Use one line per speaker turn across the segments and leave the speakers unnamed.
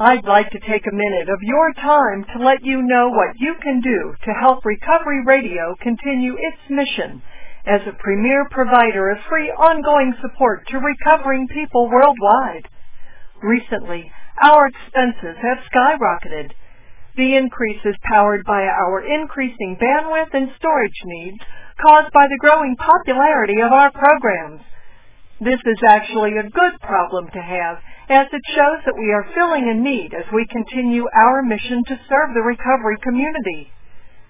I'd like to take a minute of your time to let you know what you can do to help Recovery Radio continue its mission as a premier provider of free ongoing support to recovering people worldwide. Recently, our expenses have skyrocketed. The increase is powered by our increasing bandwidth and storage needs caused by the growing popularity of our programs. This is actually a good problem to have as it shows that we are filling a need as we continue our mission to serve the recovery community.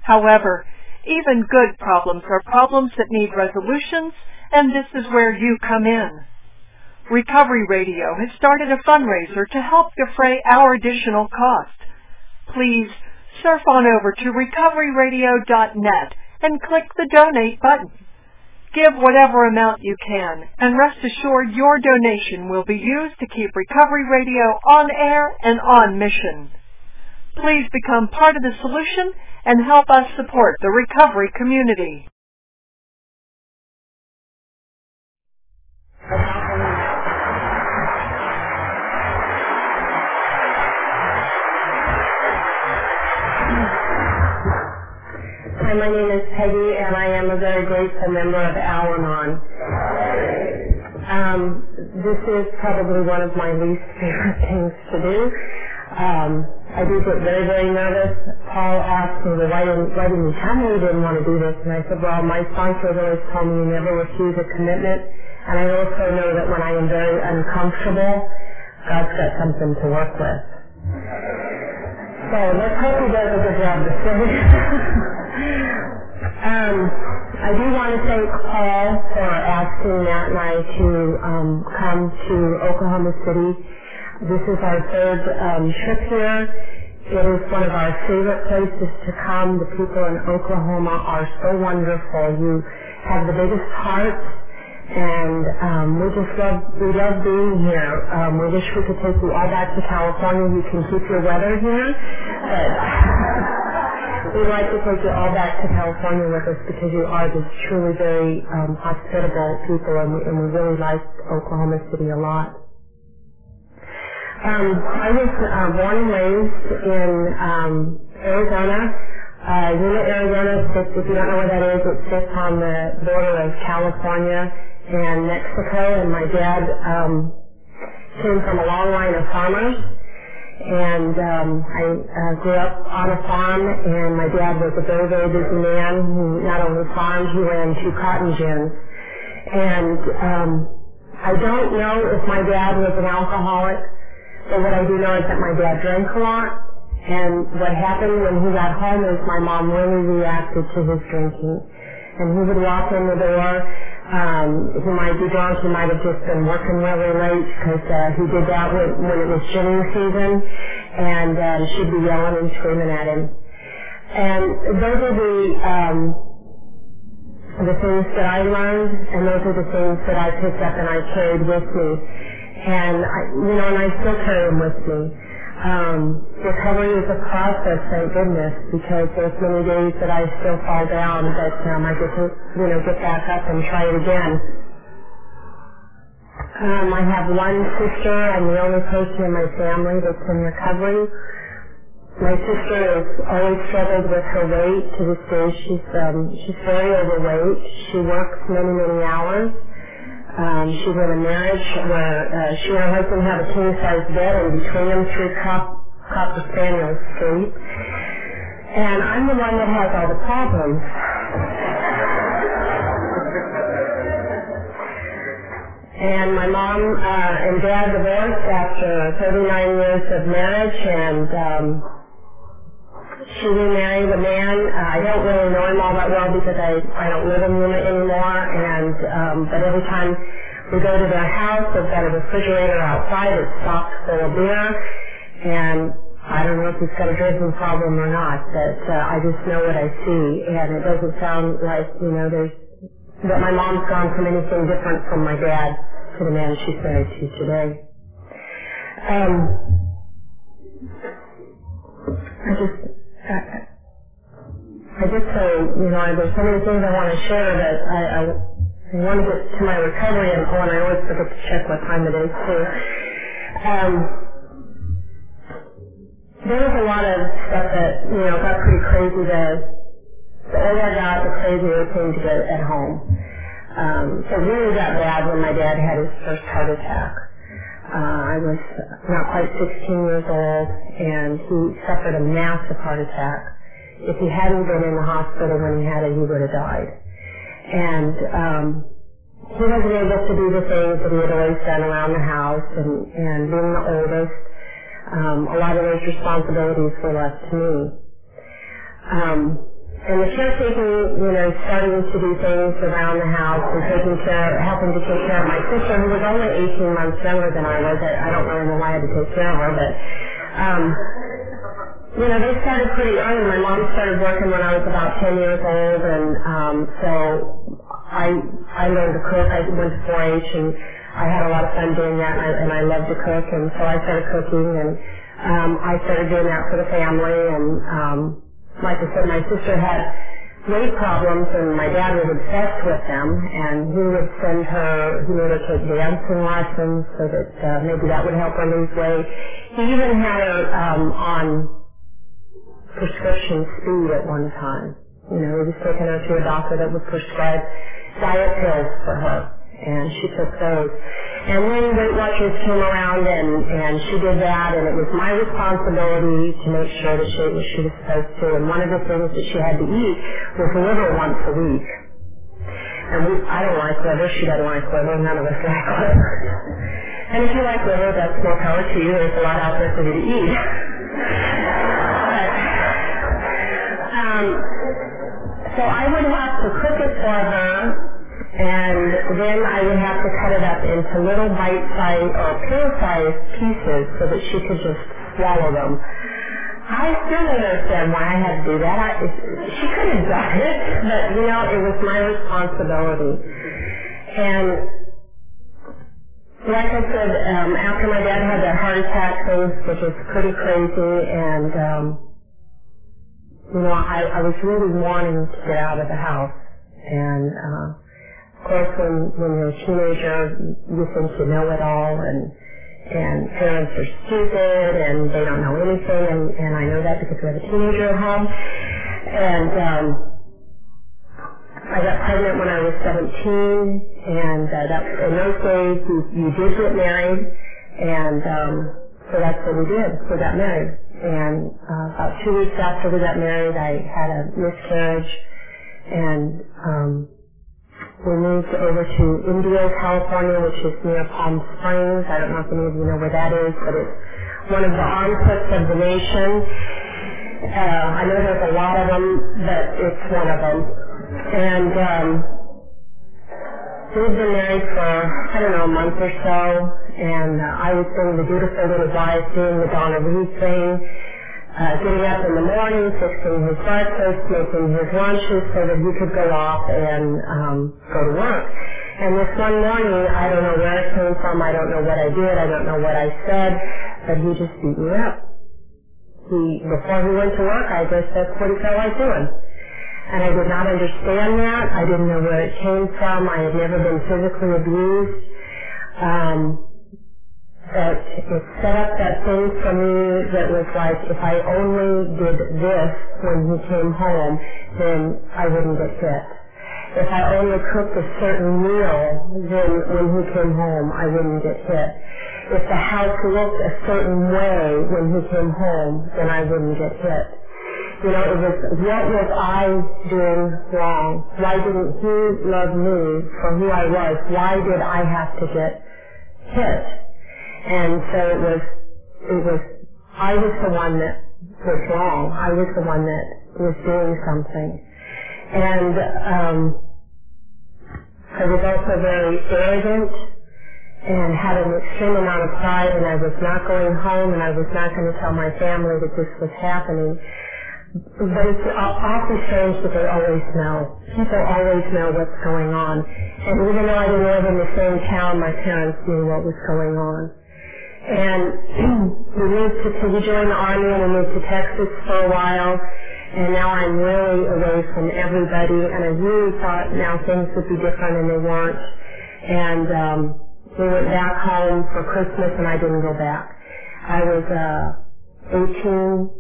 However, even good problems are problems that need resolutions, and this is where you come in. Recovery Radio has started a fundraiser to help defray our additional cost. Please surf on over to recoveryradio.net and click the donate button. Give whatever amount you can, and rest assured your donation will be used to keep Recovery Radio on air and on mission. Please become part of the solution and help us support the recovery community.
Hi, my name is Peggy, and I am a very grateful member of Al-Anon. Um, this is probably one of my least favorite things to do. Um, I do get very, very nervous. Paul asked me, why didn't, why didn't you tell me you didn't want to do this? And I said, well, my sponsor always told me you never refuse a commitment. And I also know that when I am very uncomfortable, God's got something to work with. So let's hope he does a good job this. um, I do want to thank Paul for asking Matt and I to um, come to Oklahoma City. This is our third um, trip here. It is one of our favorite places to come. The people in Oklahoma are so wonderful. You have the biggest hearts, and um, we just love we love being here. Um, we wish we could take you all back to California. You can keep your weather here, but we'd like to take you all back to California with us because you are just truly very um, hospitable people, and we, and we really like Oklahoma City a lot. Um, I was uh, born and raised in um, Arizona. Uh, Yuma, Arizona, if you don't know where that is, it sits on the border of California and Mexico. And my dad um, came from a long line of farmers. And um, I uh, grew up on a farm, and my dad was a very, very busy man. He not only farmed, he ran two cotton gins. And um, I don't know if my dad was an alcoholic, but what I do know is that my dad drank a lot. And what happened when he got home is my mom really reacted to his drinking. And he would walk in the door. Um, might be drunk. He might have just been working really late because uh, he did that when, when it was ginning season. And um, she'd be yelling and screaming at him. And those are the um, the things that I learned, and those are the things that I picked up and I carried with me. And I, you know, and I still carry them with me. Um, recovery is a process, thank goodness, because there's many days that I still fall down, but um, I get to, you know, get back up and try it again. Um, I have one sister. I'm the only person in my family that's in recovery. My sister has always struggled with her weight. To this day, she's um, she's very overweight. She works many many hours. Um, she's in a marriage where uh, she and her husband have a king size bed, and between them three cop, cocker spaniels sleep. And I'm the one that has all the problems. And my mom uh, and dad divorced after 39 years of marriage, and um, she remarried a man. Uh, I don't really know him all that well because I I don't live in Yuma anymore. And um, but every time we go to their house, they've got a refrigerator outside. It's stocked full of beer, and I don't know if he's got a drinking problem or not. But uh, I just know what I see, and it doesn't sound like you know there's that my mom's gone from anything different from my dad to the man she's married to today. Um, I just you know, there's so many things I want to share that I, I, want to get to my recovery and oh, and I always forget to check what time it is too. Um, there was a lot of stuff that, you know, got pretty crazy. The, the older I got, the crazier it seemed to get at home. Um, it really got bad when my dad had his first heart attack. Uh, I was not quite 16 years old, and he suffered a massive heart attack. If he hadn't been in the hospital when he had it, he would have died. And um, he wasn't able to do the things that he had always done around the house, and, and being the oldest, um, a lot of those responsibilities were left to me. Um, and the caretaking, you know, starting to do things around the house and taking care, helping to take care of my sister, who was only 18 months younger than I was. I, I don't really know why I had to take care of her, but, um, you know, they started pretty early. My mom started working when I was about 10 years old, and um, so I I learned to cook. I went to 4-H, and I had a lot of fun doing that, and I, and I loved to cook, and so I started cooking, and um, I started doing that for the family, and um, like I said, my sister had weight problems, and my dad was obsessed with them, and he would send her, he made her take dancing lessons so that uh, maybe that would help her lose weight. He even had her um, on prescription speed at one time. You know, he was taking her to a doctor that would prescribe diet pills for her, and she took those. And then Weight Watchers came around, and, and she did that, and it was my responsibility to make sure that she ate what she was supposed to. And one of the things that she had to eat was liver once a week. And we, I don't like liver. She doesn't like liver. None of us like liver. And if you like liver, that's more power to you. There's a lot out there for you to eat. um, so I would have to cook it for her, and then I would have to cut it up into little bite-sized or pill-sized pieces so that she could just swallow them. I still don't understand why I had to do that. I, she could have done it, but you know, it was my responsibility. And like I said, um, after my dad had that heart attack, things which was pretty crazy, and um, you know, I, I was really wanting to get out of the house. And uh, of course, when when you're a teenager, you think you know it all, and and parents are stupid and they don't know anything, and and I know that because we have a teenager at home. And um, I got pregnant when I was 17, and uh, that in those days you, you did get married, and um, so that's what we did. We got married. And uh, about two weeks after we got married, I had a miscarriage, and um, we moved over to Indio, California, which is near Palm Springs. I don't know if any of you know where that is, but it's one of the armpits of the nation. Uh, I know there's a lot of them, but it's one of them. And um, we've been married for, I don't know, a month or so, and uh, I was doing the beautiful little wife, doing the Donna Reed thing, uh, getting up in the morning, fixing his breakfast, making his lunches so that he could go off and um, go to work. And this one morning, I don't know where it came from, I don't know what I did, I don't know what I said, but he just beat me up. He, before he went to work, I guess that's what he felt like doing and I did not understand that. I didn't know where it came from. I had never been physically abused. Um, but it set up that thing for me that was like, if I only did this when he came home, then I wouldn't get hit. If I only cooked a certain meal, then when he came home, I wouldn't get hit. If the house looked a certain way when he came home, then I wouldn't get hit. You know, it was, what was I doing wrong? Why didn't he love me for who I was? Why did I have to get hit? And so it was, it was, I was the one that was wrong. I was the one that was doing something. And, um, I was also very arrogant and had an extreme amount of pride and I was not going home and I was not going to tell my family that this was happening. But it's awfully strange that they always know. People always know what's going on. And even though I didn't live in the same town, my parents knew what was going on. And we moved to, we joined the army and we moved to Texas for a while. And now I'm really away from everybody. And I really thought now things would be different and they weren't. And um, we went back home for Christmas and I didn't go back. I was uh, 18,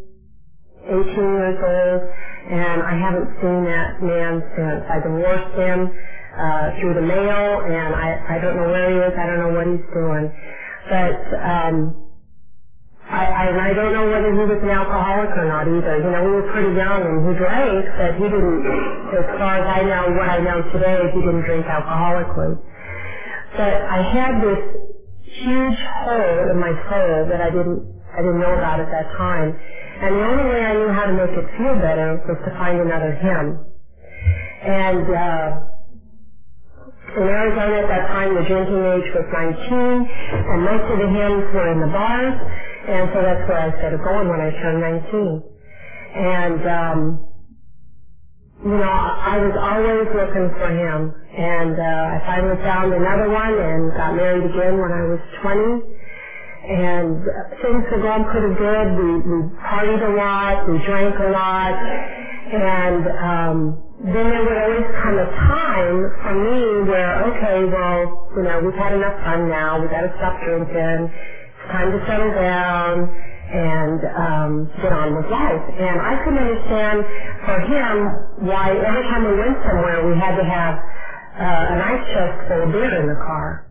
18 years old, and I haven't seen that man since. I divorced him uh, through the mail, and I, I don't know where he is. I don't know what he's doing. But um, I, I, I don't know whether he was an alcoholic or not either. You know, we were pretty young, and he drank, but he didn't, as far as I know, what I know today, he didn't drink alcoholically. But I had this huge hole in my soul that I didn't, I didn't know about at that time. And the only way I knew how to make it feel better was to find another him. And, uh, in Arizona at that time, the drinking age was 19, and most of the hims were in the bars, and so that's where I started going when I turned 19. And, um, you know, I was always looking for him, and uh, I finally found another one and got married again when I was 20. And uh, things were going pretty good. We, we partied a lot, we drank a lot, and um, then there would always come a time for me where, okay, well, you know, we've had enough fun now. We've got to stop drinking. It's time to settle down and um, get on with life. And I couldn't understand for him why every time we went somewhere we had to have uh, an ice chest full of beer in the car.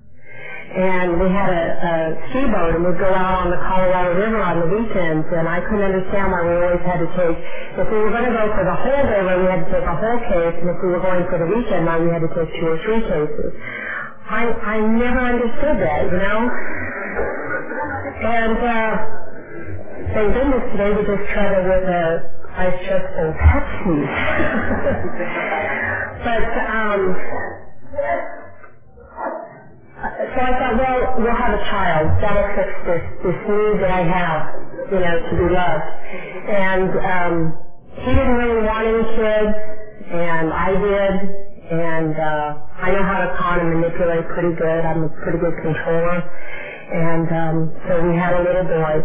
And we had a, a ski boat and we'd go out on the Colorado River on the weekends and I couldn't understand why we always had to take, if we were going to go for the whole river we had to take a whole case and if we were going for the weekend why we had to take two or three cases. I, I never understood that, you know? And, uh, thank goodness today we just travel with a ice chest of Pepsi. but, um, so I thought, well, we'll have a child. That'll fix this, this need that I have, you know, to be loved. And um, he didn't really want any kids, and I did. And uh, I know how to con and manipulate pretty good. I'm a pretty good controller. And um, so we had a little boy.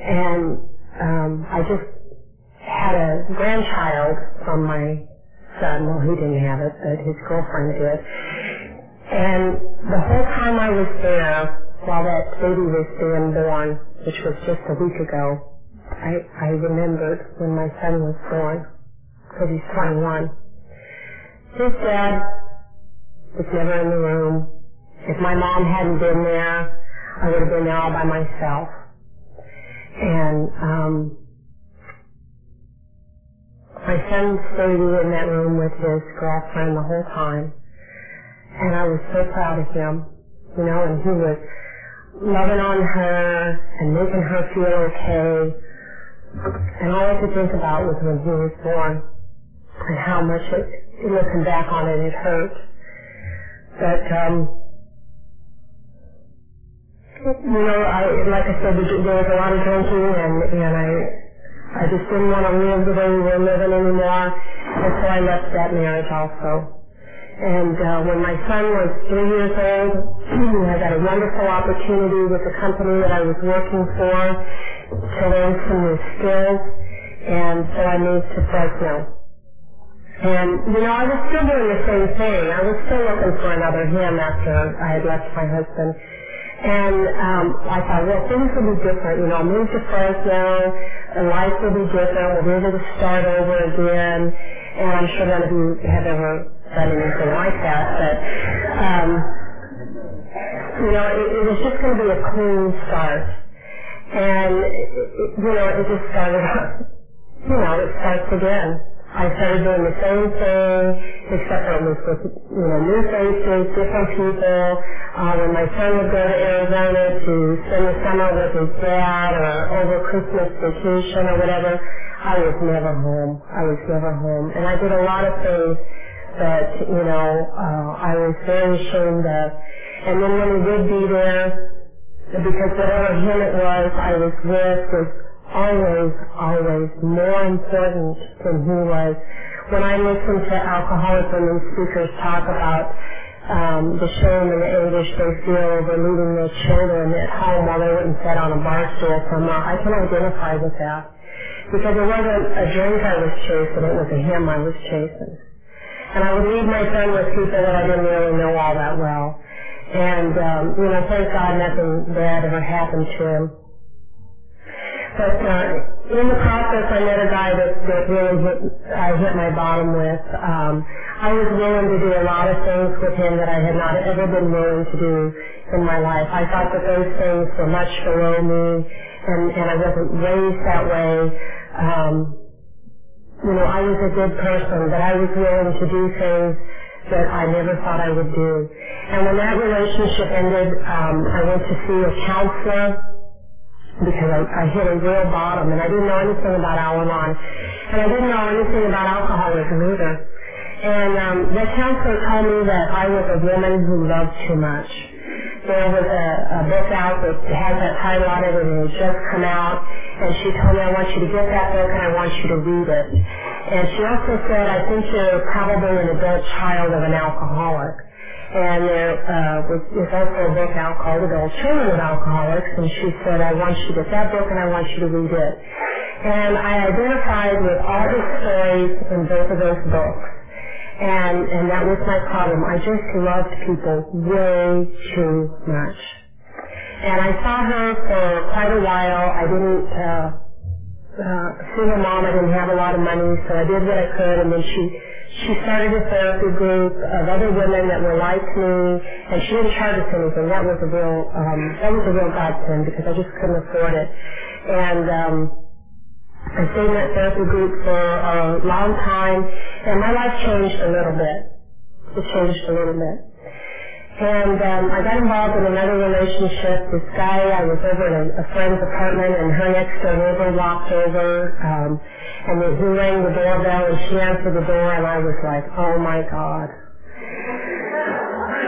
And um, I just had a grandchild from my son. Well, he didn't have it, but his girlfriend did. And the whole time I was there, while that baby was being born, which was just a week ago, I, I remembered when my son was born, because he's 21. His dad was never in the room. If my mom hadn't been there, I would have been there all by myself. And um, my son stayed in that room with his girlfriend the whole time and I was so proud of him, you know, and he was loving on her and making her feel okay. And all I could think about was when he was born and how much it, looking back on it, it hurt. But, um, you know, I, like I said, there was a lot of drinking and, and I, I just didn't want to live the way we were living anymore. And so I left that marriage also. And uh, when my son was three years old, I got a wonderful opportunity with the company that I was working for to learn some new skills. And so I moved to Fresno. And, you know, I was still doing the same thing. I was still looking for another him after I had left my husband. And um, I thought, well, things will be different. You know, I'll move to Fresno, and life will be different. We'll be able to start over again. And I'm sure none of you have ever done anything like that, but um, you know, it, it was just going to be a clean start, and you know, it just started. You know, it starts again. I started doing the same thing, except it was with you know new faces, different people. Uh, when my son would go to Arizona to spend the summer with his dad, or over Christmas vacation or whatever, I was never home. I was never home, and I did a lot of things that, you know, uh, I was very ashamed of. And then when he would be there, because whatever him it was I was with was always, always more important than he was. When I listen to alcoholic women speakers talk about um, the shame and the anguish they feel over leaving their children at home while they wouldn't sit on a bar stool somewhere, I can identify with that. Because it wasn't a drink I was chasing, it was a him I was chasing. And I would leave my son with people that I didn't really know all that well. And, um, you know, thank God nothing bad ever happened to him. But uh, in the process, I met a guy that, that really hit, I hit my bottom with. Um, I was willing to do a lot of things with him that I had not ever been willing to do in my life. I thought that those things were much below me, and, and I wasn't raised that way. Um, you know, I was a good person, but I was willing to do things that I never thought I would do. And when that relationship ended, um, I went to see a counselor because I, I hit a real bottom, and I didn't know anything about Al-Anon, and I didn't know anything about alcoholism either. And um, the counselor told me that I was a woman who loved too much. There was a, a book out that has that title on it and it had just come out. And she told me, I want you to get that book and I want you to read it. And she also said, I think you're probably an adult child of an alcoholic. And there uh, was, also a book out called Adult Children of Alcoholics. And she said, I want you to get that book and I want you to read it. And I identified with all the stories in both of those books and and that was my problem. I just loved people way too much. And I saw her for quite a while. I didn't uh, uh, see her mom. I didn't have a lot of money, so I did what I could. And then she she started a therapy group of other women that were like me, and she didn't charge us anything. That was a real um, that was a real godsend because I just couldn't afford it. And um, In that therapy group for a long time, and my life changed a little bit. It changed a little bit. And um, I got involved in another relationship. This guy, I was over at a, a friend's apartment, and her next door neighbor walked over, um, and he rang the doorbell, and she answered the door, and I was like, oh my God.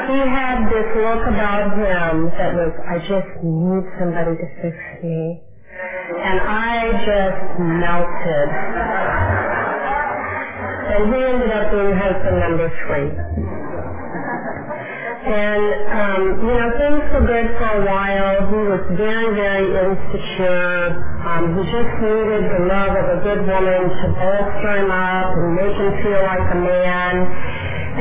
He had this look about him that was, I just need somebody to fix me and I just melted. And he ended up being husband number three. And, um, you know, things were good for a while. He was very, very insecure. Um, he just needed the love of a good woman to bolster him up and make him feel like a man.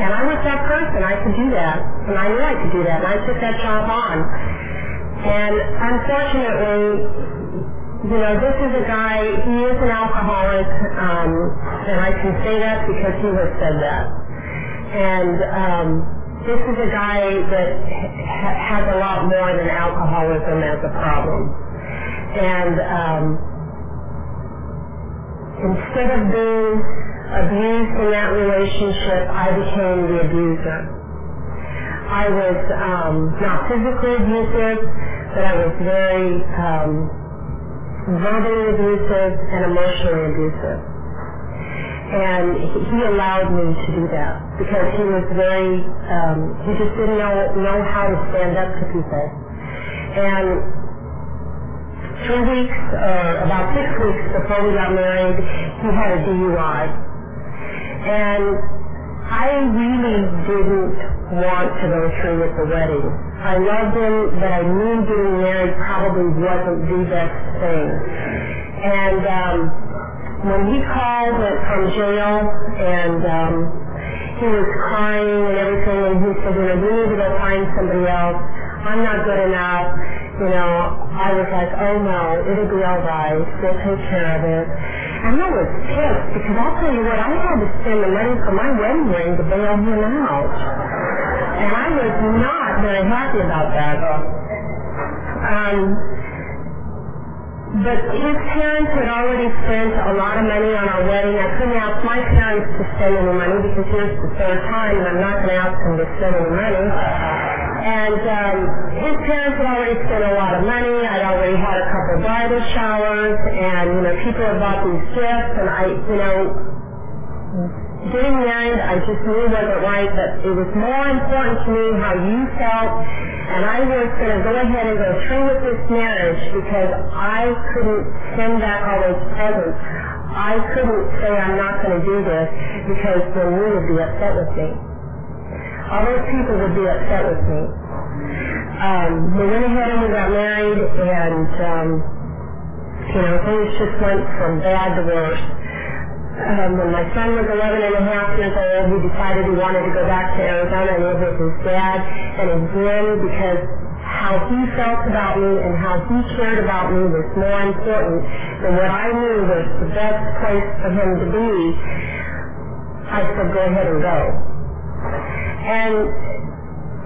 And I was that person. I could do that. And I knew I could do that. And I took that job on. And unfortunately, you know, this is a guy, he is an alcoholic, um, and I can say that because he has said that. And um, this is a guy that ha- has a lot more than alcoholism as a problem. And um, instead of being abused in that relationship, I became the abuser. I was um, not physically abusive, but I was very um, verbally abusive and emotionally abusive. And he allowed me to do that because he was very, um, he just didn't know, know how to stand up to people. And three weeks, or about six weeks before we got married, he had a DUI. And I really didn't want to go through with the wedding. I loved him, but I knew getting married probably wasn't the best thing. And um, when he called from jail and um, he was crying and everything, and he said, you know, we need to go find somebody else. I'm not good enough. You know, I was like, oh no, it'll be all right. We'll take care of it. And I was pissed because I'll tell you what, I had to spend the money for my wedding ring to bail him out. And I was not very happy about that. Um, but his parents had already spent a lot of money on our wedding. I couldn't ask my parents to spend any money because here's the third time and I'm not going to ask them to spend any money. And um, his parents had already spent a lot of money. I'd already had a couple bridal showers, and you know people had bought these gifts, and I, you know, getting married, I just knew wasn't right. But it was more important to me how you felt, and I was going to go ahead and go through with this marriage because I couldn't send back all those presents. I couldn't say I'm not going to do this because then you would be upset with me all those people would be upset with me. Um, we went ahead and we got married, and um, you know things just went from bad to worse. Um, when my son was 11 and a half years old, he decided he wanted to go back to Arizona and live with his dad and his grin because how he felt about me and how he cared about me was more important than what I knew was the best place for him to be, I said, go ahead and go. And,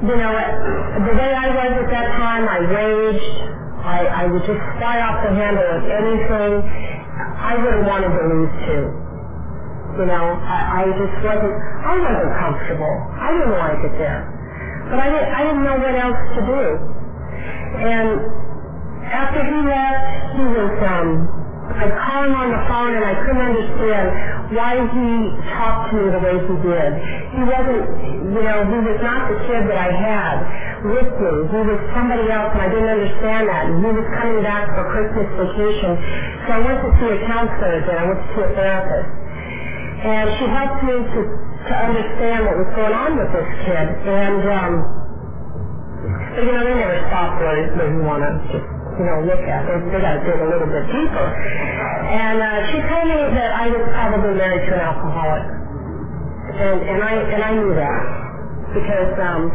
you know, the way I was at that time, I raged. I, I would just fly off the handle of anything. I would have wanted to lose too. You know, I, I just wasn't, I wasn't comfortable. I didn't like it there. But I didn't, I didn't know what else to do. And after he left, he was, um, I called him on the phone and I couldn't understand why he talked to me the way he did. He wasn't, you know, he was not the kid that I had with me. He was somebody else and I didn't understand that. And he was coming back for Christmas vacation. So I went to see a counselor again. I went to see a therapist. And she helped me to, to understand what was going on with this kid. And, um, but, you know, they never stop where, where you want to just you know, look at. They, they got to dig a little bit deeper. And uh, she told me that I was probably married to an alcoholic, and and I and I knew that because um,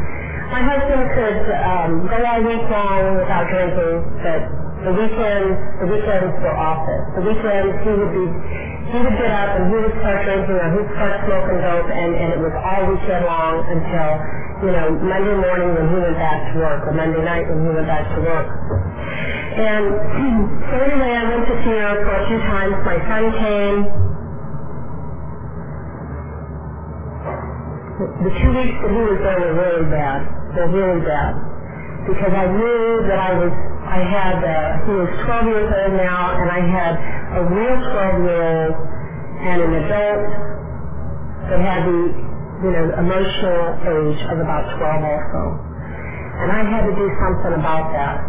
my husband could um, go all week long without drinking, but the weekends the weekends were office. The weekends he would be he would get up and he would start drinking or he'd start smoking dope, and and it was all weekend long until you know Monday morning when he went back to work or Monday night when he went back to work. And so anyway, I went to her for a few times. My son came. The two weeks that he was there were really bad. They're really bad. Because I knew that I was, I had, uh, he was 12 years old now, and I had a real 12-year-old and an adult that had the, you know, emotional age of about 12 also. And I had to do something about that.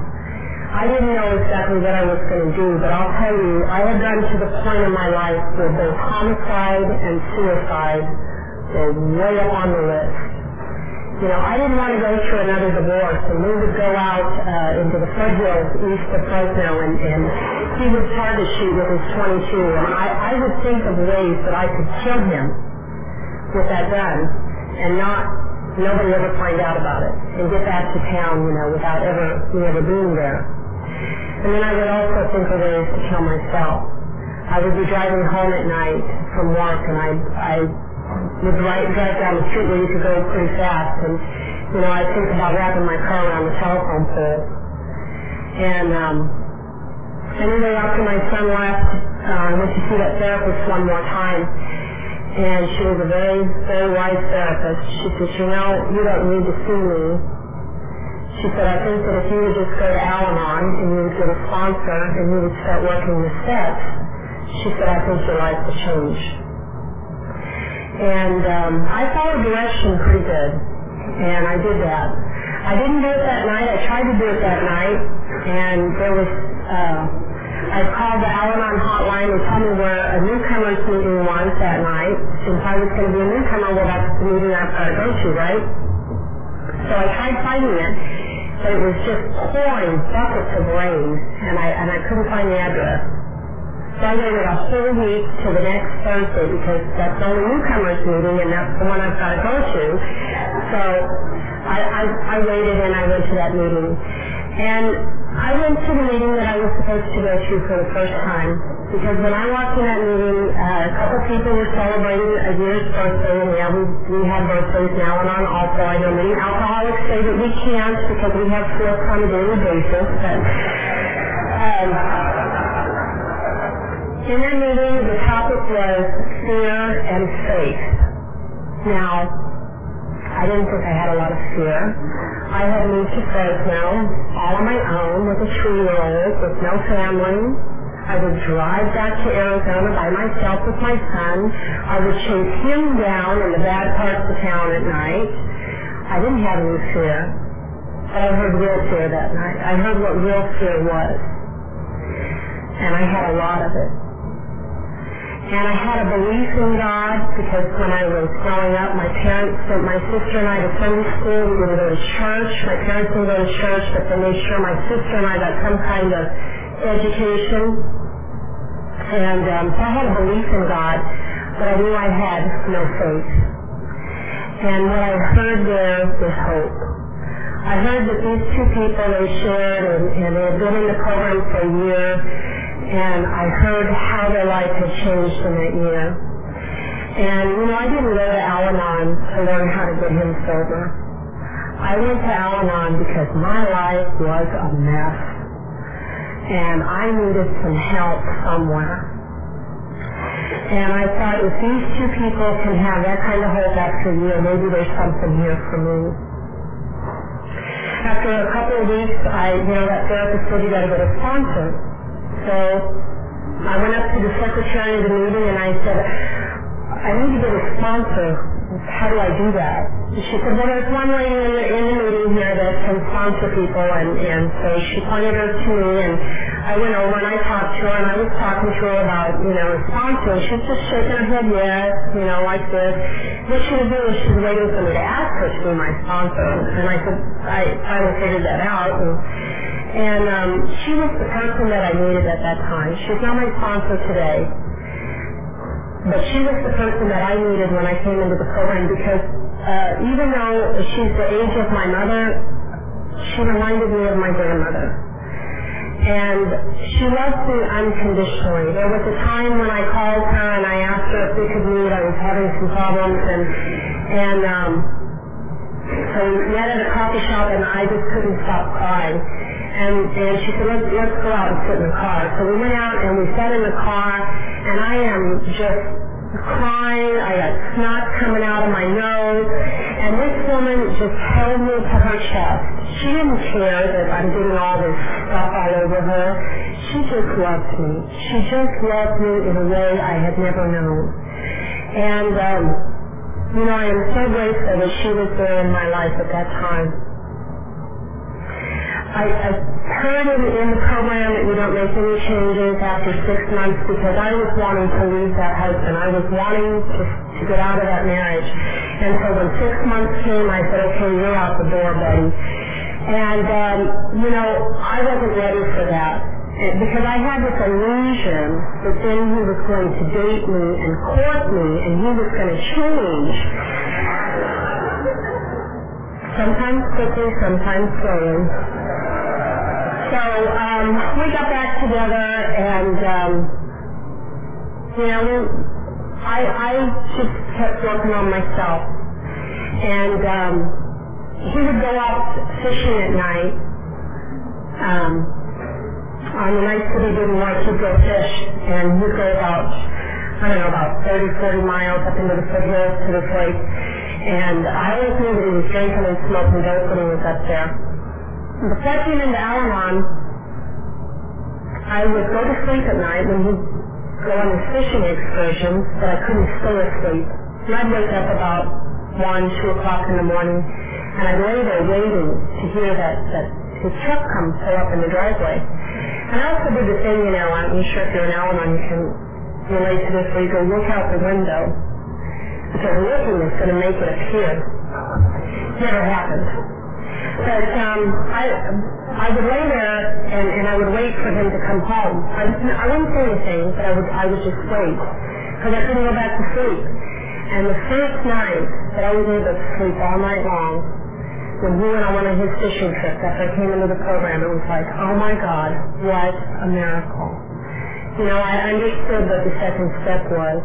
I didn't know exactly what I was going to do, but I'll tell you, I had gotten to the point in my life where both homicide and suicide were way up on the list. You know, I didn't want to go through another divorce, and we would go out uh, into the foothills east of Fresno, and, and he would target shoot with his 22, and I, I would think of ways that I could kill him with that gun and not nobody ever find out about it and get back to town, you know, without ever ever being there. And then I would also think of ways to kill myself. I would be driving home at night from work and I I would drive, drive down the street where you could go pretty fast and you know, I'd think about wrapping my car around the telephone pole. And um anyway after my son left, uh, I went to see that therapist one more time and she was a very, very wise therapist. She said, you know, you don't need to see me. She said, I think that if you would just go to Al-Anon and you would get a sponsor and you would start working the steps, she said, I think your life will change. And um, I followed direction pretty good, and I did that. I didn't do it that night. I tried to do it that night, and there was, uh, I called the Al-Anon hotline. They told me where a newcomers meeting was that night. Since I was going to be a newcomer, well, that's the meeting I've got to go to, right? So I tried finding it, but it was just pouring buckets of rain, and I and I couldn't find the address. I waited a whole week to the next Thursday because that's the only newcomers meeting, and that's the one I've got to go to. So I, I, I waited and I went to that meeting. And I went to the meeting that I was supposed to go to for the first time because when I walked in that meeting, uh, a couple people were celebrating a year's birthday, and yeah, we, we have birthdays now and on also. I know many alcoholics say that we can't because we have fourth on a daily basis, but um, in that meeting, the topic was fear and faith. Now, I didn't think I had a lot of fear. I had moved to Fresno all on my own with a three-year-old with no family. I would drive back to Arizona by myself with my son. I would chase him down in the bad parts of town at night. I didn't have any fear, but I heard real fear that night. I heard what real fear was. And I had a lot of it. And I had a belief in God because when I was growing up, my parents sent my sister and I to Sunday school. We would go to church. My parents would go to church, but they made sure my sister and I got some kind of education. And um, so I had a belief in God, but I knew I had no faith. And what I heard there was hope. I heard that these two people they shared and, and they had been in the program for a year and I heard how their life had changed in that year. And you know, I didn't go to Al-Anon to learn how to get him sober. I went to Al-Anon because my life was a mess and I needed some help somewhere. And I thought if these two people can have that kind of hope after a year, maybe there's something here for me. After a couple of weeks, I, you know, that therapist said you got to get a sponsor. So I went up to the secretary of the meeting and I said, I need to get a sponsor. How do I do that? She said, well, there's one lady in the, in the meeting here that can sponsor people, and, and so she pointed her to me, and I went over and I talked to her, and I was talking to her about, you know, sponsoring. She was just shaking her head, yes, you know, like this. What she was doing was she was waiting for me to ask her to be my sponsor, and I said, I finally figured that out, and, and um, she was the person that I needed at that time. She's not my sponsor today. But she was the person that I needed when I came into the program because uh, even though she's the age of my mother, she reminded me of my grandmother. And she loved me unconditionally. There was a time when I called her and I asked her if we could meet. I was having some problems and and um, so we met at a coffee shop and I just couldn't stop crying. And and she said, let's let's go out and sit in the car. So we went out and we sat in the car and I am just crying. I got snot coming out of my nose. And this woman just held me to her chest. She didn't care that I'm getting all this stuff all over her. She just loved me. She just loved me in a way I had never known. And, um, you know, I am so grateful that she was there in my life at that time. I, I heard in, in the program that you don't make any changes after six months because I was wanting to leave that husband. I was wanting to, to get out of that marriage. And so when six months came, I said, okay, you're out the door, buddy. And, um, you know, I wasn't ready for that because I had this illusion that then he was going to date me and court me and he was going to change. Sometimes quickly, sometimes slowly. So um, we got back together, and um, you know, I I just kept working on myself, and um, he would go out fishing at night. Um, on the nights that he didn't work, he'd go fish, and he'd go about I don't know about 30, 40 miles up into the foothills to this lake. And I always knew that he was drinking and smoking dope when he was up there. Before I came into Al-Anon, I would go to sleep at night when he'd go on his fishing excursions, but I couldn't stay asleep. And I'd wake up about 1, 2 o'clock in the morning, and I'd lay there waiting to hear that, that his truck come pull up in the driveway. And I also did the thing, you know, I'm sure if you're an Al-Anon, you can relate to this, where you go look out the window, because looking is going to make it appear. Never happened. But um, I would lay there and, and I would wait for him to come home. I, I wouldn't say anything, but I would I would just wait because I couldn't go back to sleep. And the first night that I was able to sleep all night long, when he went on one of his fishing trips after I came into the program, it was like, oh my God, what a miracle. You know, I understood what the second step was.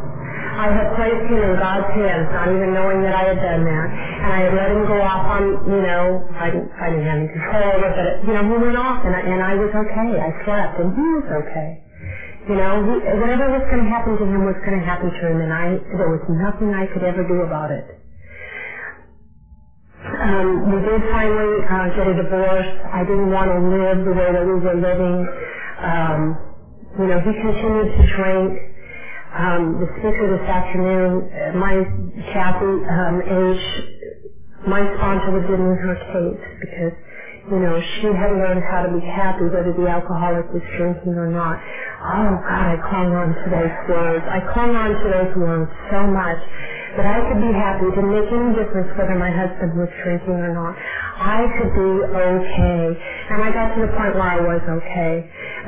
I had placed him in God's hands, not even knowing that I had done that. And I had let him go off on, you know, I didn't, I didn't have any control over it, but, you know, he went off and I, and I was okay. I slept and he was okay. You know, he, whatever was going to happen to him was going to happen to him and I, there was nothing I could ever do about it. Um, we did finally uh, get a divorce. I didn't want to live the way that we were living. Um, you know, he continued to drink. Um, the speaker this afternoon, uh, my Kathy um, H, my sponsor was giving her tapes because, you know, she had learned how to be happy whether the alcoholic was drinking or not. Oh God, I clung on to those words. I clung on to those words so much that I could be happy. Didn't make any difference whether my husband was drinking or not. I could be okay. And I got to the point where I was okay.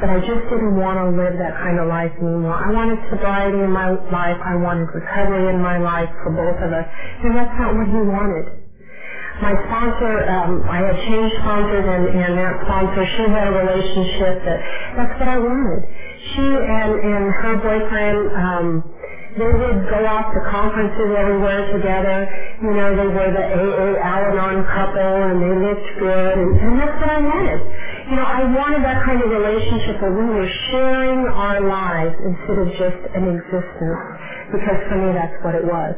But I just didn't want to live that kind of life anymore. I wanted sobriety in my life. I wanted recovery in my life for both of us. And that's not what he wanted. my sponsor, um, I had changed sponsors and, and that sponsor, she had a relationship that, that's what I wanted. She and, and her boyfriend, um, they would go off to conferences everywhere together. You know, they were the AA Al-Anon couple and they looked good and, and that's what I wanted. You know, I wanted that kind of relationship where we were sharing our lives instead of just an existence because for me that's what it was.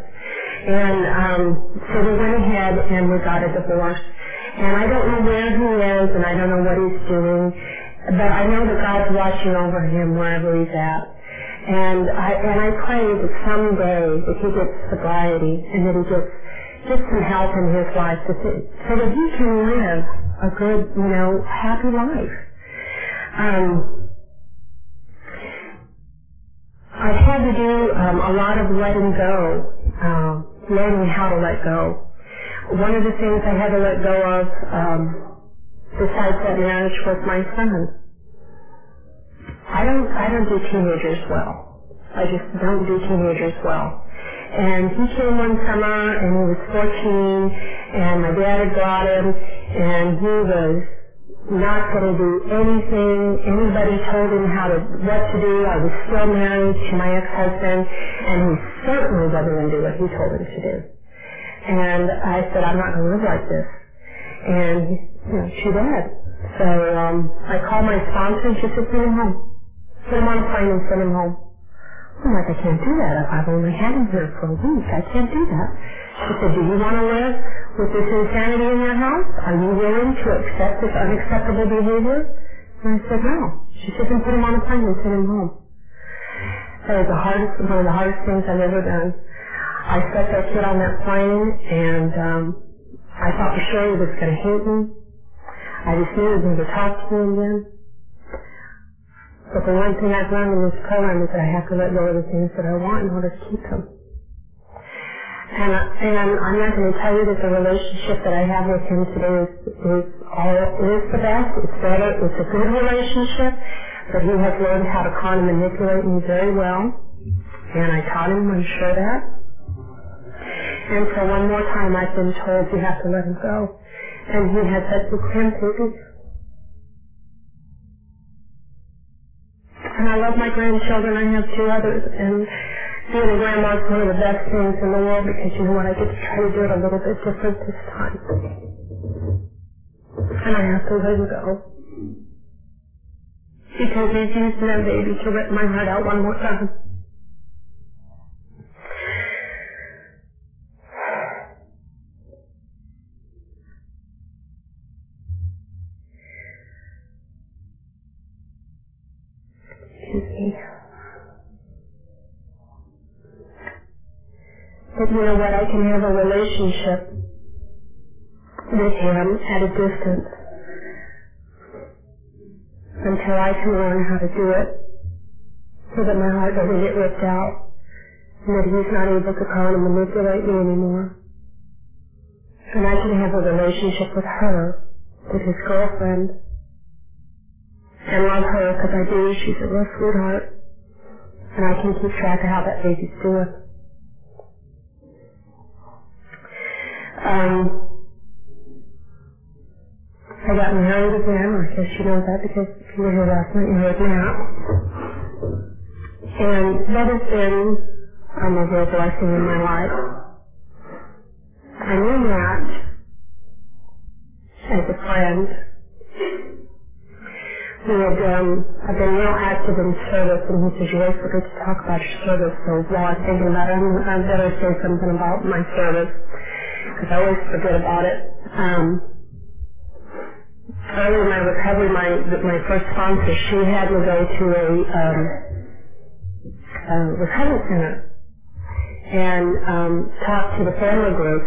And um, so we went ahead and we got a divorce. And I don't know where he is and I don't know what he's doing, but I know that God's watching over him wherever he's at. And I and I pray that someday that he gets sobriety and that he gets gets some help in his life to, so that he can live a good, you know, happy life. Um, I've had to do um, a lot of letting go, um, learning how to let go. One of the things I had to let go of, um, besides that marriage, was my son. I don't, I don't do teenagers well. I just don't do teenagers well. And he came one summer and he was 14 and my dad had brought him and he was not going to do anything. Anybody told him how to, what to do. I was still married to my ex-husband and he certainly wasn't going to do what he told him to do. And I said, I'm not going to live like this. And, you know, too bad. So, um, I called my sponsor and she said, send him home. Put him on a plane and send him home. I'm like, I can't do that. if I've only had him here for a week. I can't do that. She said, do you want to live with this insanity in your house? Are you willing to accept this unacceptable behavior? And I said, no. She said, then put him on a plane and send him home. That was the hardest, one of the hardest things I've ever done. I set that kid on that plane and um, I thought for sure he was going to hate me. I just knew he was going to talk to me again. But the one thing I've learned in this program is that I have to let go of the things that I want in order to keep them. And, and I'm not going to tell you that the relationship that I have with him today is, is all is the best. It's better. It's a good relationship. But he has learned how to con and manipulate me very well. And I taught him, I'm sure that. And so one more time I've been told you have to let him go. And he has such a grandbaby. And I love my grandchildren. I have two others. And being a grandma is one of the best things in the world because you know what? I get to try to do it a little bit different this time. And I have to let him go. Because he's using that baby to rip my heart out one more time. But you know what? I can have a relationship with him at a distance until I can learn how to do it so that my heart doesn't get ripped out and that he's not able to call and manipulate me anymore. And I can have a relationship with her, with his girlfriend, and love her because I do. She's a real sweetheart. And I can keep track of how that baby's doing. Um, I got married again. I guess you know that because you were here last night. You heard Matt. And that has been a real blessing in my life. I knew Matt as a friend who had um, I've been real active in service, and he says, you always forget to talk about your service. So while I'm thinking about it, I better say something about my service because I always forget about it. Um, early in my recovery, my my first sponsor, she had me go to a, um, a recovery center and um, talk to the family group.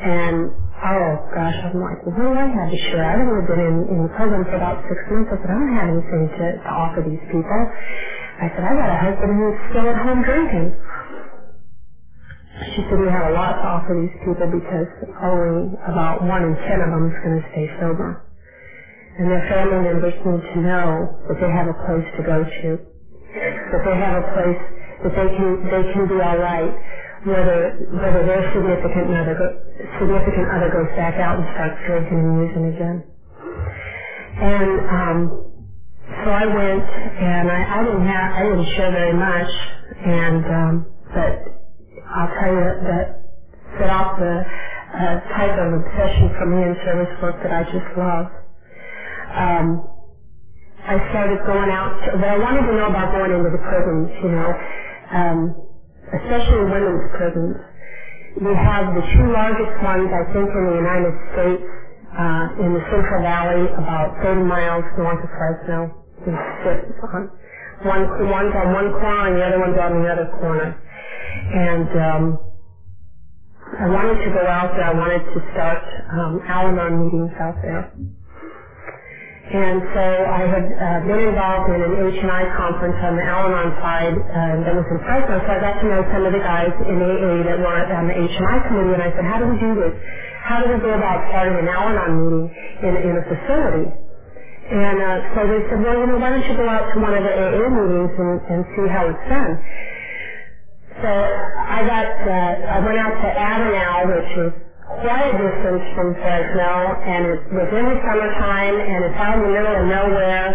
And oh gosh, I'm like, well, what do I have to share? I've only been in, in the program for about six months. I said, I don't have anything to, to offer these people. I said, I got a husband who's still at home drinking. She said, we have a lot to offer these people because only about one in ten of them is going to stay sober. And their family members need to know that they have a place to go to. That they have a place that they can, they can be alright whether whether their significant other significant other goes back out and starts drinking and using again. And um, so I went, and I, I didn't have I didn't share very much, and um, but I'll tell you that, set off the uh, type of obsession for me in service work that I just love. Um, I started going out, to, but I wanted to know about going into the prisons, you know, um, especially women's prisons. We have the two largest ones, I think, in the United States, uh, in the Central Valley, about 30 miles north of Fresno. One, one's on one corner and the other one's on the other corner. And um, I wanted to go out there. I wanted to start um, Al-Anon meetings out there. And so I had uh, been involved in an H&I conference on the Al-Anon side uh, that was in Fresno, so I got to know some of the guys in AA that were on the H&I committee, and I said, how do we do this? How do we go about starting an Al-Anon meeting in, in a facility? And uh, so they said, well, you know, why don't you go out to one of the AA meetings and, and see how it's done? So I got, uh, I went out to Avenal, which is quite a distance from Fresno, and it was in the summertime, and it's out in the middle of nowhere,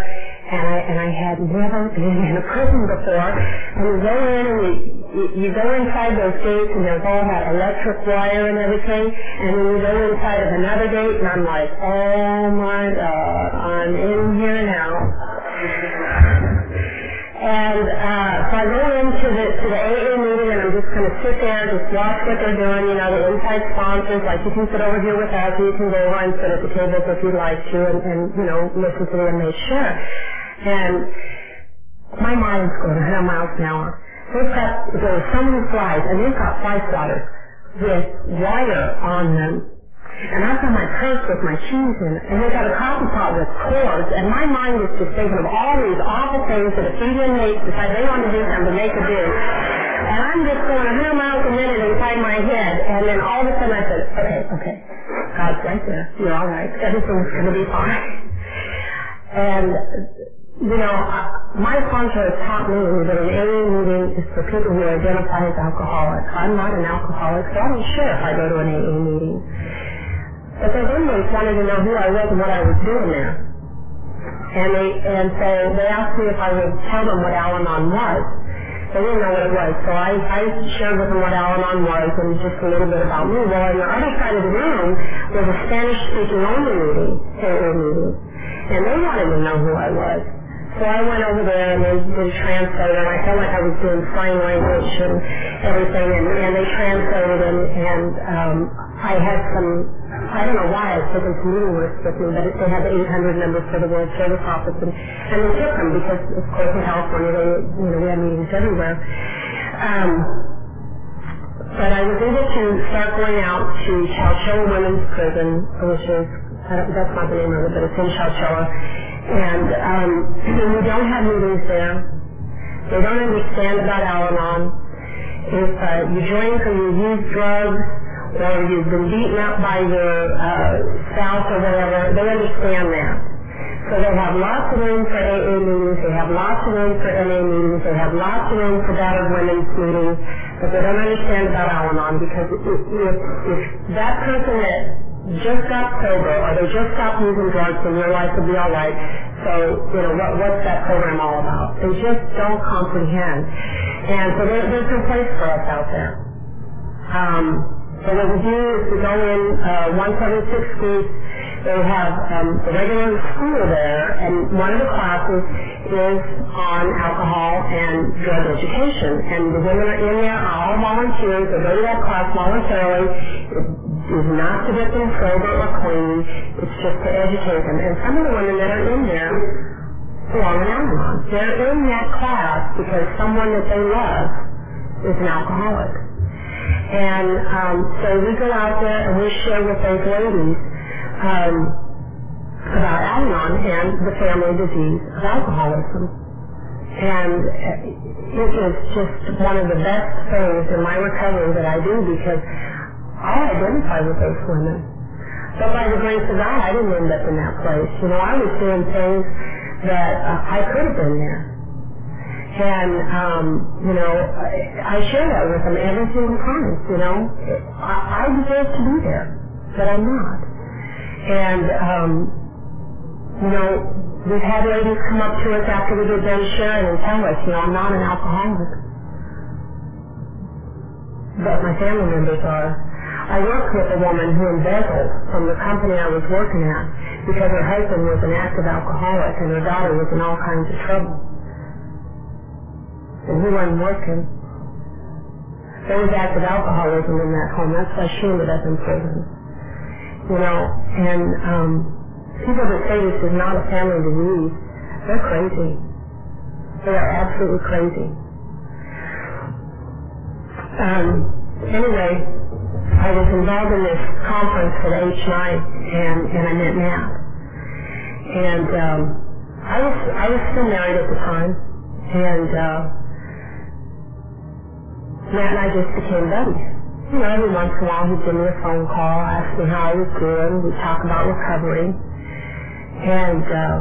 and I and I had never been in a prison before. And you go in and you you go inside those gates, and there's all that electric wire and everything, and then you go inside of another gate, and I'm like, oh my god, I'm in here and going to sit there, just watch what they're doing. You know, the inside sponsors, like you can sit over here with us, or you can go over and sit at the tables if you'd like to, and, and you know, listen to the inmates share. And my mind's going 100 miles an hour. They've got there are so many flies, and they've got fly swatters with wire on them and I've got my purse with my keys in and they've got a coffee pot with cords, and my mind is just thinking of all these awful things that a few inmates decide they want to do something they could do. And I'm just going 100 miles a minute inside my head, and then all of a sudden I said, okay, okay, God's right there. You're all right. Everything's going to be fine. And, you know, my sponsor has taught me that an AA meeting is for people who identify as alcoholics. I'm not an alcoholic, so I don't care if I go to an AA meeting. But those inmates wanted to know who I was and what I was doing there. And they and so they asked me if I would tell them what Al-Anon was. They didn't know what it was. So I, I shared with them what Al-Anon was and just a little bit about me. Well, on the other side of the room was a Spanish-speaking only meeting, AA meeting. And they wanted to know who I was. So I went over there and they did a translator and I felt like I was doing sign language and everything and, and they translated and, and um, I had some I don't know why I took to meeting lists with me, but they had the 800 numbers for the World Service Office, and, and we took them because, of course, in California, they, you know, we had meetings everywhere. Um, but I was able to start going out to Chowchilla Women's Prison, which is, that's not the name of it, but it's in Chowchilla. And um, we don't have meetings there. They don't understand about Al-Anon. If uh, you drink or you use drugs, or you've been beaten up by your uh, spouse or whatever, they understand that. So they have lots of room for AA meetings, they have lots of room for NA meetings, they have lots of room for battered women's meetings, but they don't understand about Al-Anon because if, if, if that person that just got sober or they just stopped using drugs then your life will be all right. So, you know, what, what's that program all about? They just don't comprehend. And so there, there's no place for us out there. Um, so what we do is we go in uh, once every. They have um, the regular school there, and one of the classes is on alcohol and drug education. And the women are in there, are all volunteers. They go to that class voluntarily. It is not to get them sober or clean. It's just to educate them. And some of the women that are in there belong in Al-Anon. They're in that class because someone that they love is an alcoholic. And um, so we go out there and we share with those ladies um, about Al-Anon and the family disease of alcoholism. And it was just one of the best things in my recovery that I do because I identify with those women. But by the grace of God, I didn't end up in that place. You know, I was doing things that uh, I could have been there. And, um, you know, I, share that with them every single time, you know. I, I deserve to be there, but I'm not. And, um, you know, we've had ladies come up to us after we did them sharing and tell us, you know, I'm not an alcoholic. But my family members are. I worked with a woman who embezzled from the company I was working at because her husband was an active alcoholic and her daughter was in all kinds of trouble. And he wasn't working. There was active alcoholism in that home. That's why she ended up in prison. You know, and um, people that say this is not a family disease, they're crazy. They are absolutely crazy. Um, anyway, I was involved in this conference for the H&I, and, and I met Matt. And um, I was I was still married at the time, and uh, Matt and I just became buddies. You know, every once in a while he'd give me a phone call, ask me how I was doing, we'd talk about recovery. And uh,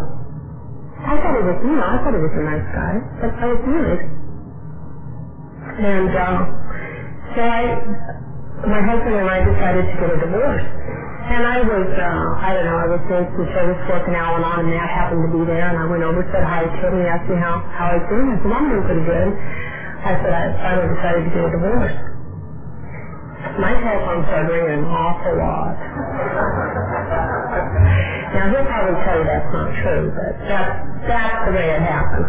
I thought he was, you know, I thought he was a nice guy, but I was married. And uh, so I, my husband and I decided to get a divorce. And I was, uh, I don't know, I was doing some service work in Al-Anon and Matt happened to be there and I went over, said hi to him, he asked me how, how I was doing. I said, I'm doing pretty good. I said, I finally decided to get a divorce. My telephone started ringing an awful lot. now he'll probably tell you that's not true, but that's, that's the way it happened.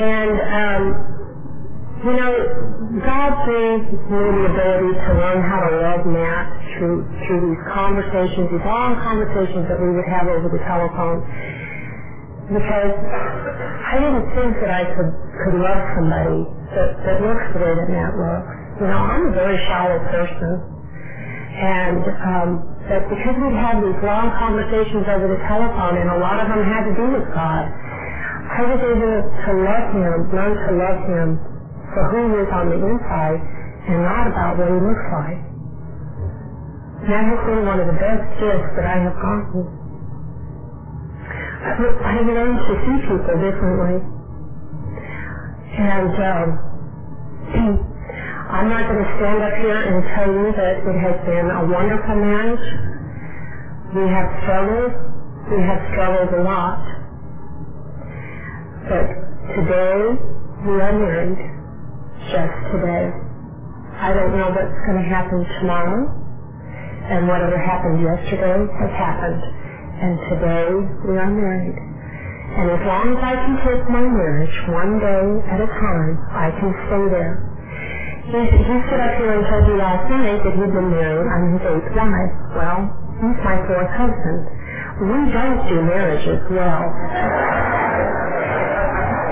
And, um, you know, God gave me the ability to learn how to love Matt through through these conversations, these long conversations that we would have over the telephone. Because I didn't think that I could could love somebody that, that looks the way that Matt looks. You know, I'm a very shallow person. And um but because we'd had these long conversations over the telephone and a lot of them had to do with God, I was able to love him, learn to love him for who he is on the inside and not about what he looks like. That has been one of the best gifts that I have gotten. I've learned to see people differently. And um, I'm not going to stand up here and tell you that it has been a wonderful marriage. We have struggled. We have struggled a lot. But today, we are married just today. I don't know what's going to happen tomorrow, and whatever happened yesterday has happened, and today we are married. And as long as I can take my marriage one day at a time, I can stay there. He, he stood up here and told you last night that he'd been married on his eighth wife. Well, he's my fourth husband. We don't do marriages well.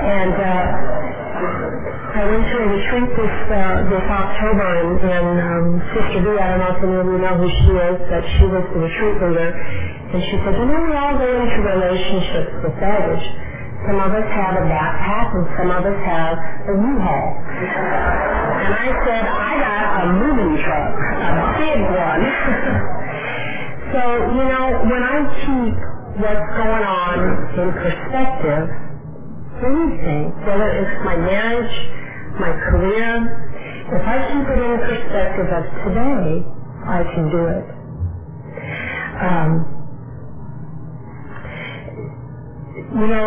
And uh, I went to a retreat this uh, this October, and, and um, Sister B, I don't know if any of you know who she is, but she was the retreat leader, and she said, you know, we all go into relationships with baggage. Some of us have a backpack, and some of us have a U-Haul. And I said, I got a moving truck, a big one. so, you know, when I keep what's going on in perspective, anything, whether it's my marriage, my career, if I keep it in perspective of today, I can do it. Um, you know,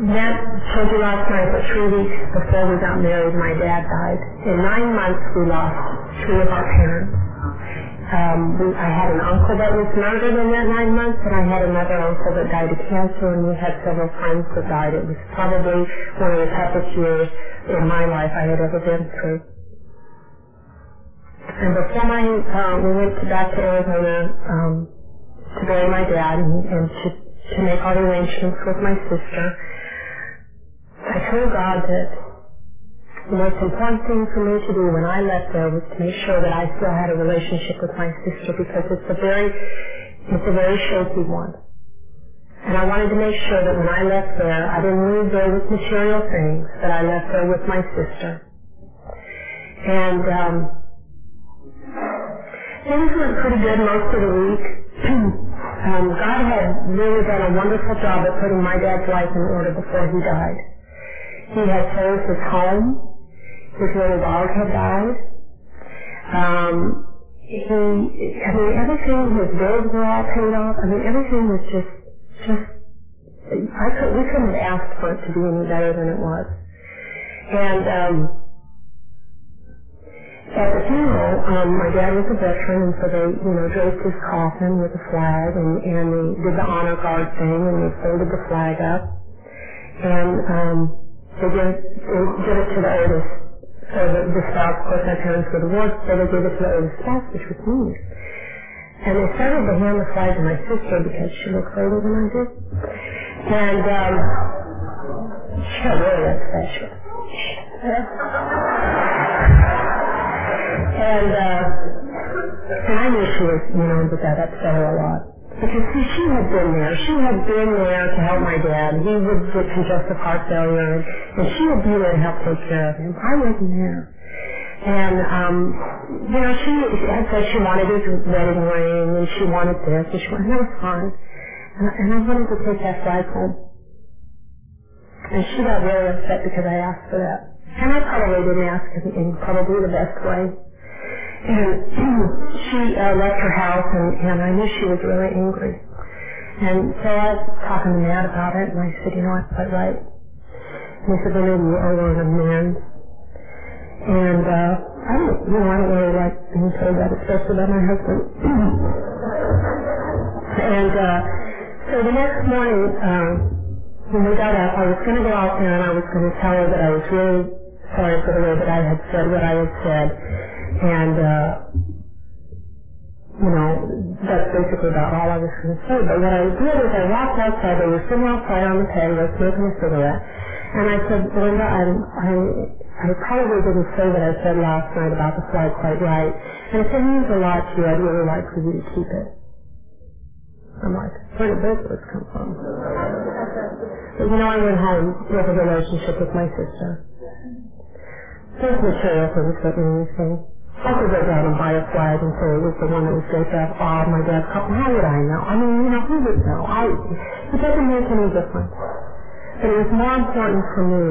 Matt told you last night that three weeks before we got married, my dad died. In nine months, we lost three of our parents. Um, I had an uncle that was murdered in that nine months, and I had another uncle that died of cancer, and we had several friends that died. It was probably one of the toughest years in my life I had ever been through. And before my, uh, we went to back to Arizona um, to bury my dad and, and to, to make all the arrangements with my sister, I told God that the most important thing for me to do when I left there was to make sure that I still had a relationship with my sister because it's a very, it's a very shaky one. And I wanted to make sure that when I left there, I didn't leave there with material things, that I left there with my sister. And um, things went pretty good most of the week. um, God had really done a wonderful job at putting my dad's life in order before he died. He had sold his home. His little dog had died. Um, he, I mean, everything, his bills were all paid off. I mean, everything was just, just, I could, we couldn't have asked for it to be any better than it was. And, um, at the funeral, um, my dad was a veteran, and so they, you know, draped his coffin with a flag, and, and they did the honor guard thing, and they folded the flag up, and um, they did, they did it to the oldest. So the, the of course, my parents were divorced, so they gave it to the oldest spouse, which was me. And they started to hand flag to my sister because she looks older than I do. And um, she got really upset. She and, uh, and I knew she was, you know, that that upset her a lot. Because see, she had been there. She had been there to help my dad. He would get congestive heart failure, and, she would be there to help take care of him. I wasn't there. And, um, you know, she had said she wanted his wedding ring, and she wanted this, and she wanted, that was fine. And, I- wanted to take that flag home. And she got really upset because I asked for that. And I probably didn't ask in probably the best way. And she uh, left her house, and, and I knew she was really angry. And so I was talking to Matt about it, and I said, you know, that's quite right. And he said, well, maybe you owe her an amends. And uh, I don't, you know, I don't really like being told that, especially by my husband. and uh, so the next morning, um, when we got up, I was going to go out there and I was going to tell her that I was really sorry for the way that I had said what I had said. And, uh, you know, that's basically about all I was going to say. But what I did is I walked outside. They was sitting outside on the patio smoking a cigarette. And I said, Linda, I'm, I, I probably didn't say what I said last night about the flag quite right. And if it means a lot to you, I'd really like for you to keep it. I'm like, where did those words come from? But you know, I went home with a relationship with my sister. There's material things that mean anything. I could go down and buy a flag and say it was the one that was draped up all my dad's cup. How would I know? I mean, you know, who would know? I, it doesn't make any difference. But it was more important for me,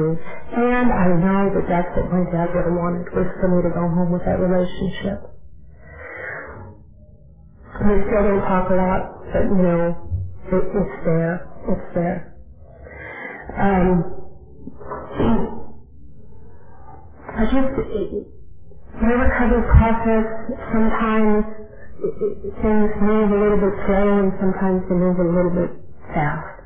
and I know that that's what my dad would have wanted, was for me to go home with that relationship. We still don't talk a lot, but you know, it, it's there. It's there. Um, I just, it, my recovery process, sometimes things move a little bit slow and sometimes they move a little bit fast.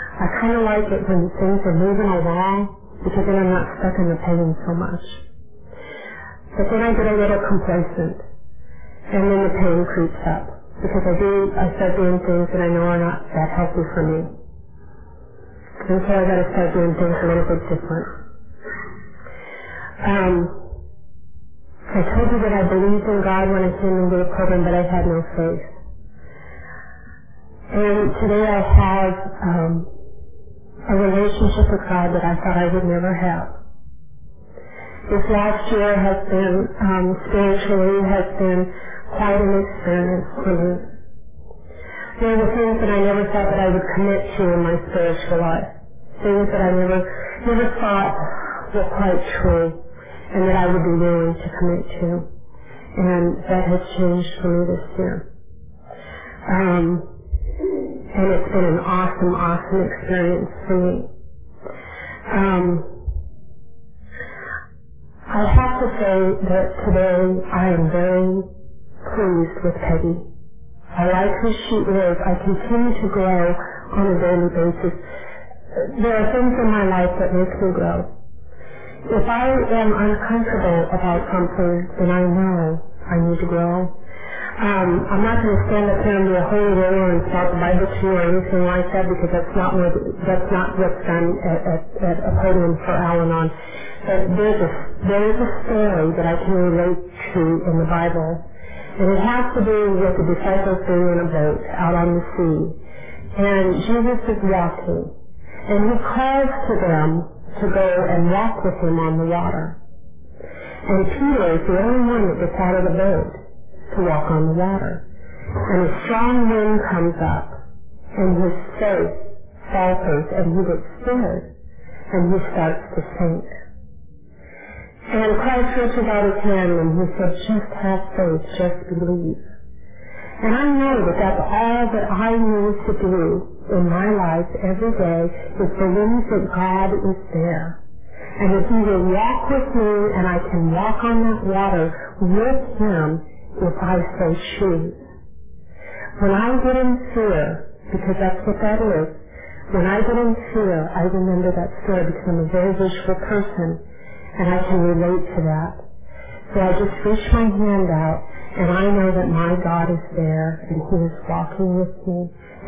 I kind of like it when things are moving along because then I'm not stuck in the pain so much. But then I get a little complacent and then the pain creeps up because I do, I start doing things that I know are not that healthy for me. And so I gotta start doing things a little bit different. Um, I told you that I believed in God when I came into the program, but I had no faith. And today I have um, a relationship with God that I thought I would never have. This last year has been, um, spiritually, has been quite an experience for me. There were things that I never thought that I would commit to in my spiritual life. Things that I never, never thought were quite true and that I would be willing to commit to. And that has changed for me this year. Um, and it's been an awesome, awesome experience for me. Um, I have to say that today I am very pleased with Peggy. I like who she is. I continue to grow on a daily basis. There are things in my life that make me grow. If I am uncomfortable about something, then I know I need to grow. Um, I'm not going to stand up here and be a holy roller and start the Bible to or anything like that because that's not what that's not what's done at, at, at a podium for Al-Anon. But there's a there is a story that I can relate to in the Bible, and it has to do with the disciples being in a boat out on the sea, and Jesus is walking, and he calls to them to go and walk with him on the water. And Peter is the only one that gets out of the boat to walk on the water. And a strong wind comes up, and his faith falters, and he gets scared. and he starts to sink. And Christ reaches out his hand and he said, just have faith, just believe. And I know that that's all that I need to do in my life every day is believe that God is there. And that he will walk with me and I can walk on that water with him if I so choose. When I get in fear, because that's what that is, when I get in fear, I remember that fear because I'm a very visual person and I can relate to that. So I just reach my hand out and I know that my God is there and He is walking with me.